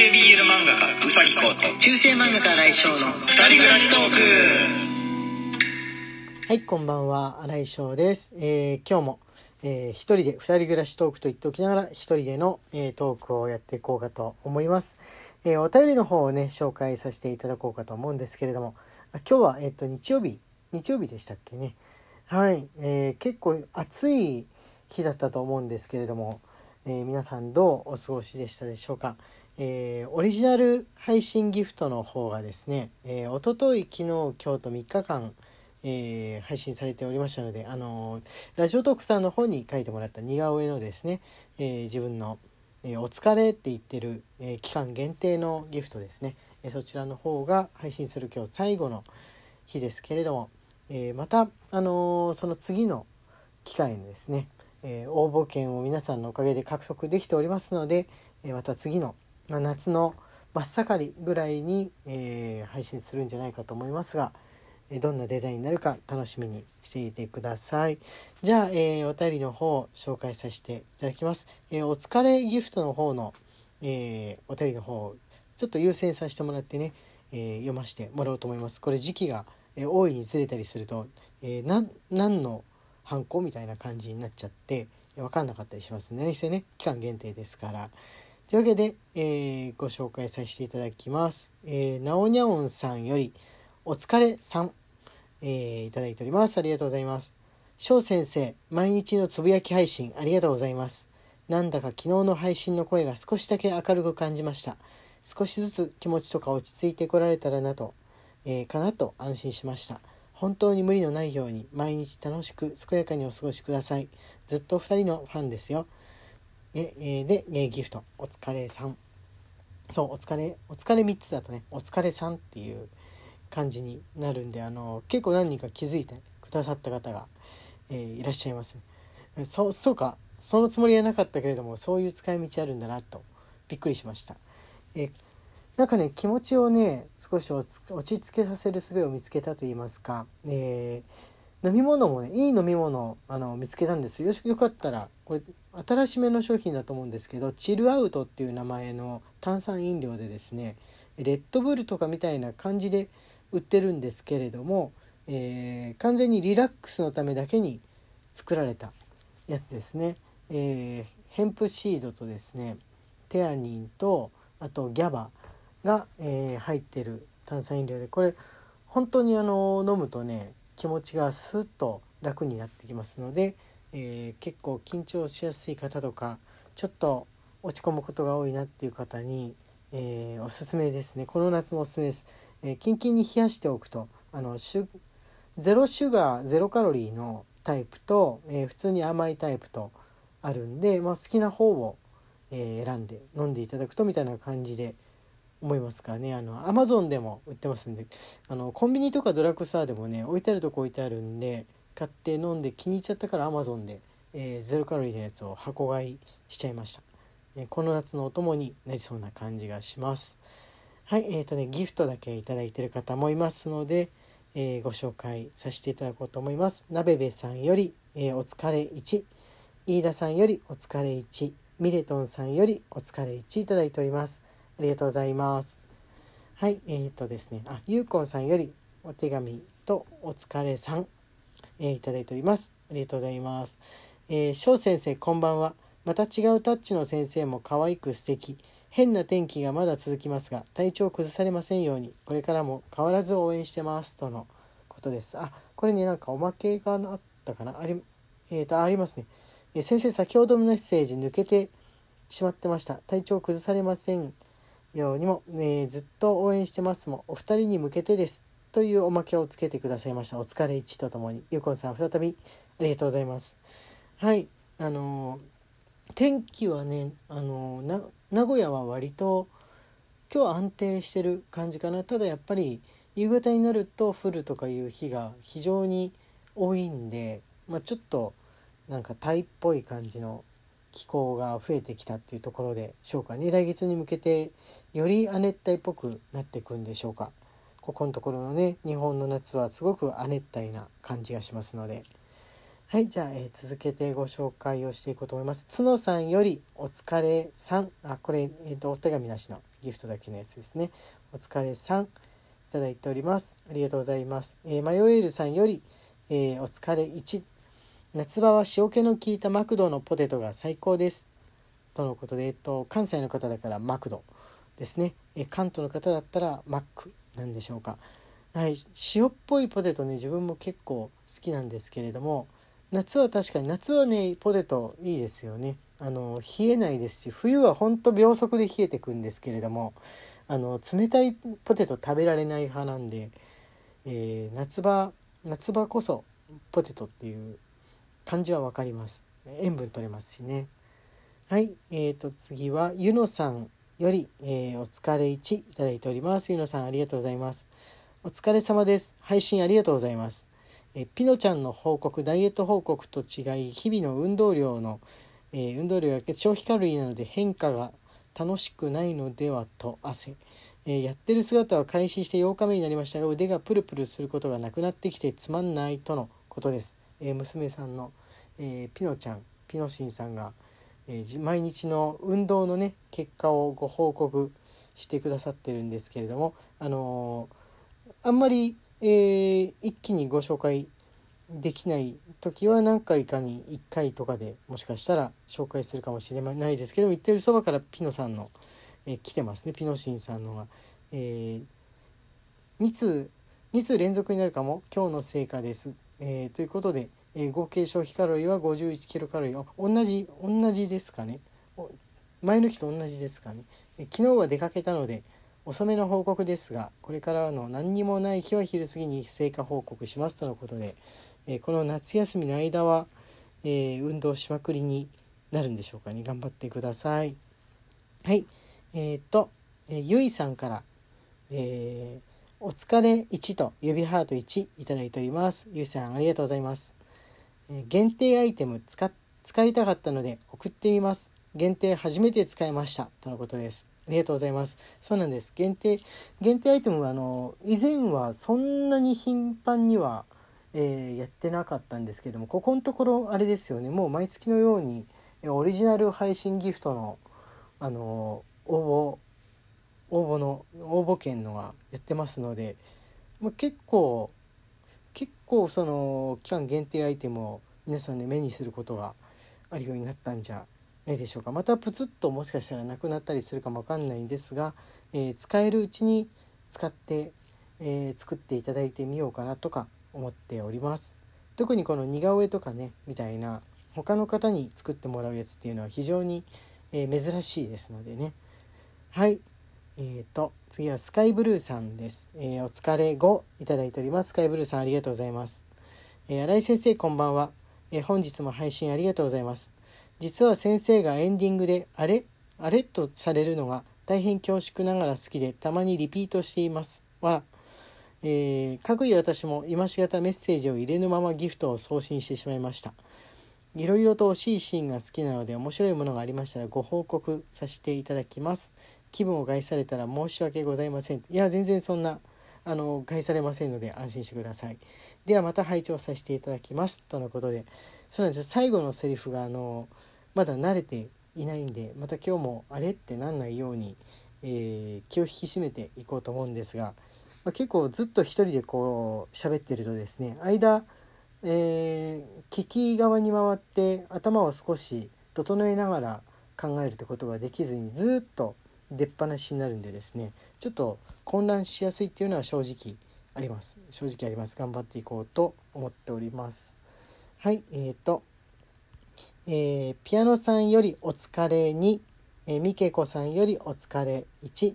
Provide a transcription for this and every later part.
系 BL 漫画家うさぎこと中世漫画家来翔の二人暮らしトークはい、こんばんは、新井翔です。えー今日も、えー一人で二人暮らしトークと言っておきながら、一人での、えートークをやっていこうかと思います。えーお便りの方をね、紹介させていただこうかと思うんですけれども、今日は、えっ、と、日曜日、日曜日でしたっけね。はい、えー結構暑い日だったと思うんですけれども、えー皆さんどうお過ごしでしたでしょうか。えーオリジナル配信ギフトの方がですね、えー、おととい昨日今日と3日間、えー配信されておりましたので、あのーラジオトークさんの方に書いてもらった似顔絵のですね、えー自分の、えーお疲れ」って言ってる、えー期間限定のギフトですね、えーそちらの方が配信する今日最後の日ですけれども、えーまた、あのその次の機会にですね、えー応募券を皆さんのおかげで獲得できておりますので、えーまた次の、まあ、夏の真っ盛りぐらいに、えー配信するんじゃないかと思いますが、えどんなデザインになるか楽しみにしていてください。じゃあ、えーお便りの方を紹介させていただきます。えーお疲れギフトの方の、えーお便りの方をちょっと優先させてもらってね、え読ませてもらおうと思います。これ時期が、え大いにずれたりすると、え何のハンコみたいな感じになっちゃって分かんなかったりしますね。何せね期間限定ですから。というわけで、えーご紹介させていただきます。えー、なおにゃおんさんよりお疲れさん、えーいただいております。ありがとうございます。翔先生、毎日のつぶやき配信ありがとうございます。なんだか昨日の配信の声が少しだけ明るく感じました。少しずつ気持ちとか落ち着いてこられたらなと、えーかなと安心しました。本当に無理のないように毎日楽しく健やかにお過ごしください。ずっとお二人のファンですよ。ええで、えギフト。お疲れさん。そうお疲れお疲れ3つだとねお疲れさんっていう感じになるんであの結構何人か気づいてくださった方が、えーいらっしゃいます。ねそうそうか。そのつもりはなかったけれどもそういう使い道あるんだなとびっくりしました。えなんかね気持ちをね少し落ち着けさせる術を見つけたと言いますか、えー飲み物もねいい飲み物あの見つけたんです。よしよかったらこれ新しめの商品だと思うんですけどチルアウトっていう名前の炭酸飲料でですねレッドブルとかみたいな感じで売ってるんですけれども、えー完全にリラックスのためだけに作られたやつですね、えーヘンプシードとですねテアニンとあとギャバが、えー入ってる炭酸飲料でこれ本当にあの飲むとね気持ちがスッと楽になってきますので、えー結構緊張しやすい方とかちょっと落ち込むことが多いなっていう方に、えーおすすめですね。この夏のおすすめです、えーキンキンに冷やしておくとあのシュゼロシュガーゼロカロリーのタイプと、えー普通に甘いタイプとあるんで、まあ、好きな方を、えー選んで飲んでいただくとみたいな感じで思いますからね。あのアマゾンでも売ってますんであのコンビニとかドラッグストアでもね置いてあるとこ置いてあるんで買って飲んで気に入っちゃったからアマゾンで、えーゼロカロリーのやつを箱買いしちゃいました、えーこの夏のお供になりそうな感じがします。はいえーとねギフトだけいいてる方もいますので、えーご紹介させていただこうと思います。なべべさんより、えーお疲れ1飯田さんよりお疲れ1ミレトンさんよりお疲れ1いただいております。ありがとうございます。はいえー、とですねあゆうこんさんよりお手紙とお疲れさん、えーいただいております。ありがとうございます。えー、翔先生こんばんは。また違うタッチの先生も可愛く素敵。変な天気がまだ続きますが体調を崩されませんように。これからも変わらず応援してます。とのことです。あこれねなんかおまけがあったかな？あり,、えー、とありますね、えー先生先ほどのメッセージ抜けてしまってました。体調を崩されませんようにも、えーずっと応援してますもお二人に向けてです。というおまけをつけてくださいました。お疲れ1とともに。ゆうこんさん再びありがとうございます。はい。あのー天気はねあのーな名古屋は割と今日は安定してる感じかな。ただやっぱり夕方になると降るとかいう日が非常に多いんで、まあ、ちょっとなんかタイっぽい感じの気候が増えてきたっていうところでしょうかね。来月に向けてより亜熱帯っぽくなっていくんでしょうか。ここのところのね日本の夏はすごく亜熱帯な感じがしますので。はいじゃあ、えー続けてご紹介をしていこうと思います。角さんよりお疲れさん。あこれ、えー、とお手紙なしのギフトだけのやつですね。お疲れさん。いただいております。ありがとうございます、えー、マヨエールさんより、えー、お疲れ1夏場は塩気の効いたマクドのポテトが最高です。とのことで、えっと、関西の方だからマクドですね、え関東の方だったらマック。なんでしょうか。はい塩っぽいポテトね自分も結構好きなんですけれども夏は確かに夏はねポテトいいですよね。あの冷えないですし冬はほんと秒速で冷えてくんですけれどもあの冷たいポテト食べられない派なんで、えー、夏場夏場こそポテトっていう感じは分かります。塩分取れますしね。はいえーと次はゆのさん。より、えー、お疲れ1いただいております。ゆのさんありがとうございます。お疲れ様です。配信ありがとうございます。えピノちゃんの報告ダイエット報告と違い日々の運動量の、えー、運動量や消費カロリーなので変化が楽しくないのではと汗、えー、やってる姿は開始して8日目になりましたが腕がプルプルすることがなくなってきてつまんないとのことです、えー、娘さんの、えピノちゃんピノシンさんが、え毎日の運動のね結果をご報告してくださってるんですけれどもあのあんまりえー、一気にご紹介できない時は何回かに1回とかでもしかしたら紹介するかもしれないですけども言ってるそばからピノさんの、え、来てますね。ピノシンさんのが、えー、2通2通連続になるかも。今日の成果です、え、ということで、えー、合計消費カロリーは51キロカロリー。同じ同じですかね。前の日と同じですかね、え昨日は出かけたので遅めの報告ですがこれからの何にもない日は昼過ぎに成果報告しますとのことで、えー、この夏休みの間は、え、運動しまくりになるんでしょうかね。頑張ってください。はい。えっ、と、えー、ゆいさんから、えー、お疲れ1と指ハート1いただいております。ゆいさんありがとうございます、限定アイテム使使いたかったので送ってみます限定初めて使いましたとのことですありがとうございます。そうなんです。限定、限定アイテムは、あの、以前はそんなに頻繁には、えー、やってなかったんですけども、ここのところ、あれですよね、もう毎月のように、オリジナル配信ギフトの、あの、応募、応募の、応募券のがやってますので、まあ、結構、結構その、期間限定アイテムを皆さんね、目にすることがあるようになったんじゃないでしょうか。またプツッともしかしたらなくなったりするかもわかんないんですが、えー、使えるうちに使って、えー、作っていただいてみようかなとか思っております。特にこの似顔絵とかねみたいな他の方に作ってもらうやつっていうのは非常に、えー、珍しいですのでね。はい。えーと次はスカイブルーさんです、えー、お疲れ後いただいております。スカイブルーさんありがとうございます、えー、新井先生こんばんは、えー、本日も配信ありがとうございます。実は先生がエンディングで「あれ？あれ?」とされるのが大変恐縮ながら好きでたまにリピートしています。は、えー、かくい私も今しがたメッセージを入れぬままギフトを送信してしまいました。いろいろと惜しいシーンが好きなので面白いものがありましたらご報告させていただきます。気分を害されたら申し訳ございません。いや全然そんなあの害されませんので安心してください。ではまた拝聴させていただきます。とのことで。そうなんです最後のセリフがあのまだ慣れていないんでまた今日もあれってなんないように、えー、気を引き締めていこうと思うんですが、まあ、結構ずっと一人でこう喋ってるとですね間、えー、聞き側に回って頭を少し整えながら考えるってことができずにずっと出っ放しになるんでですねちょっと混乱しやすいっていうのは正直あります正直あります頑張っていこうと思っておりますはいえーとえー、ピアノさんよりお疲れ2、えー、みけこさんよりお疲れ1、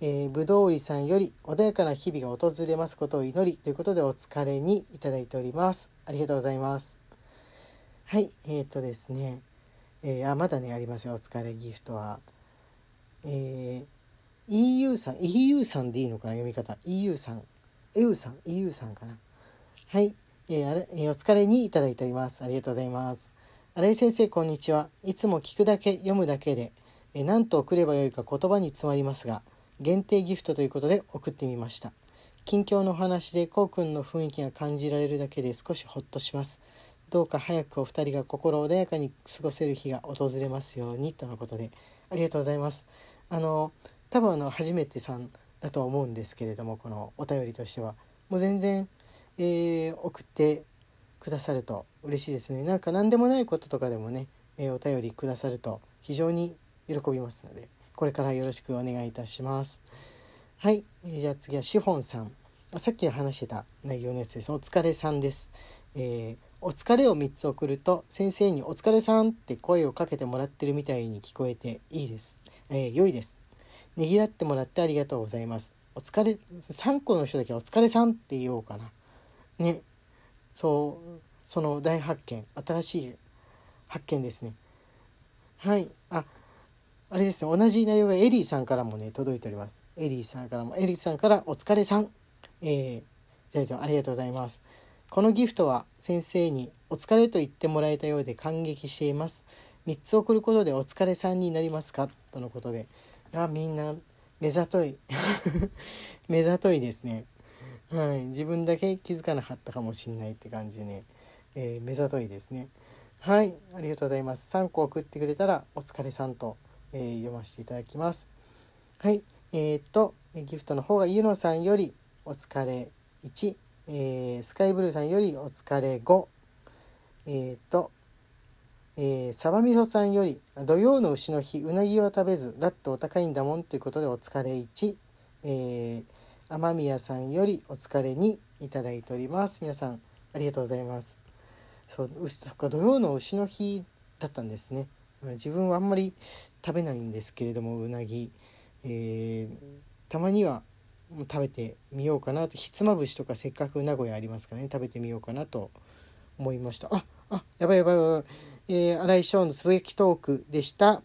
えー、ぶどうりさんより穏やかな日々が訪れますことを祈りということでお疲れにいただいております。ありがとうございます。はい、えっ、ー、とですね、えー、あ、まだね、ありますよ、お疲れギフトは。えー、EU さん、EU さんでいいのかな、読み方。EU さん、EU さん、EU さんかな。はい、えー、あれ、えー、お疲れにいただいております。ありがとうございます。新井先生こんにちはいつも聞くだけ読むだけでえ何と送ればよいか言葉に詰まりますが限定ギフトということで送ってみました近況の話でこうくんの雰囲気が感じられるだけで少しほっとしますどうか早くお二人が心穏やかに過ごせる日が訪れますようにとのことでありがとうございますあの多分あの初めてさんだとは思うんですけれどもこのお便りとしては。もう全然、えー、送ってくださると嬉しいですね。なんか何でもないこととかでもね、えー、お便りくださると非常に喜びますのでこれからよろしくお願いいたします。はい、えー、じゃあ次はしほんさん。さっき話してた内容のやつです。お疲れさんです、えーお疲れを3つ送ると先生に「お疲れさん」って声をかけてもらってるみたいに聞こえていいです、えー、良いです。ねぎらってもらってありがとうございます。お疲れ3個の人だけ「お疲れさん」って言おうかな。ね。そうその大発見。新しい発見ですね。はい。ああれですね。同じ内容がエリーさんからもね届いております。エリーさんからもエリーさんから「お疲れさん」えー、いただいてありがとうございます。このギフトは先生にお疲れと言ってもらえたようで感激しています。3つ送ることでお疲れさんになりますか？とのことで。あみんな目ざとい。目ざといですね。はい。自分だけ気づかなかったかもしんないって感じでね、えー、目ざといですね。はい。ありがとうございます。3個送ってくれたらお疲れさんと、えー、読ませていただきます。はい。えー、っとギフトの方がゆのさんよりお疲れ1えー、スカイブルーさんよりお疲れ5えっ、と、えー、サバみそさんより土曜の牛の日うなぎは食べずだってお高いんだもんということでお疲れ1、えー、雨宮さんよりお疲れ2いただいております。皆さんありがとうございます。そう牛とか土曜の牛の日だったんですね。自分はあんまり食べないんですけれどもうなぎ、えー、たまには食べてみようかなと。ひつまぶしとかせっかく名古屋ありますからね食べてみようかなと思いました。ああやばいやばいやばい、えー、新井翔のつぶやきトークでした。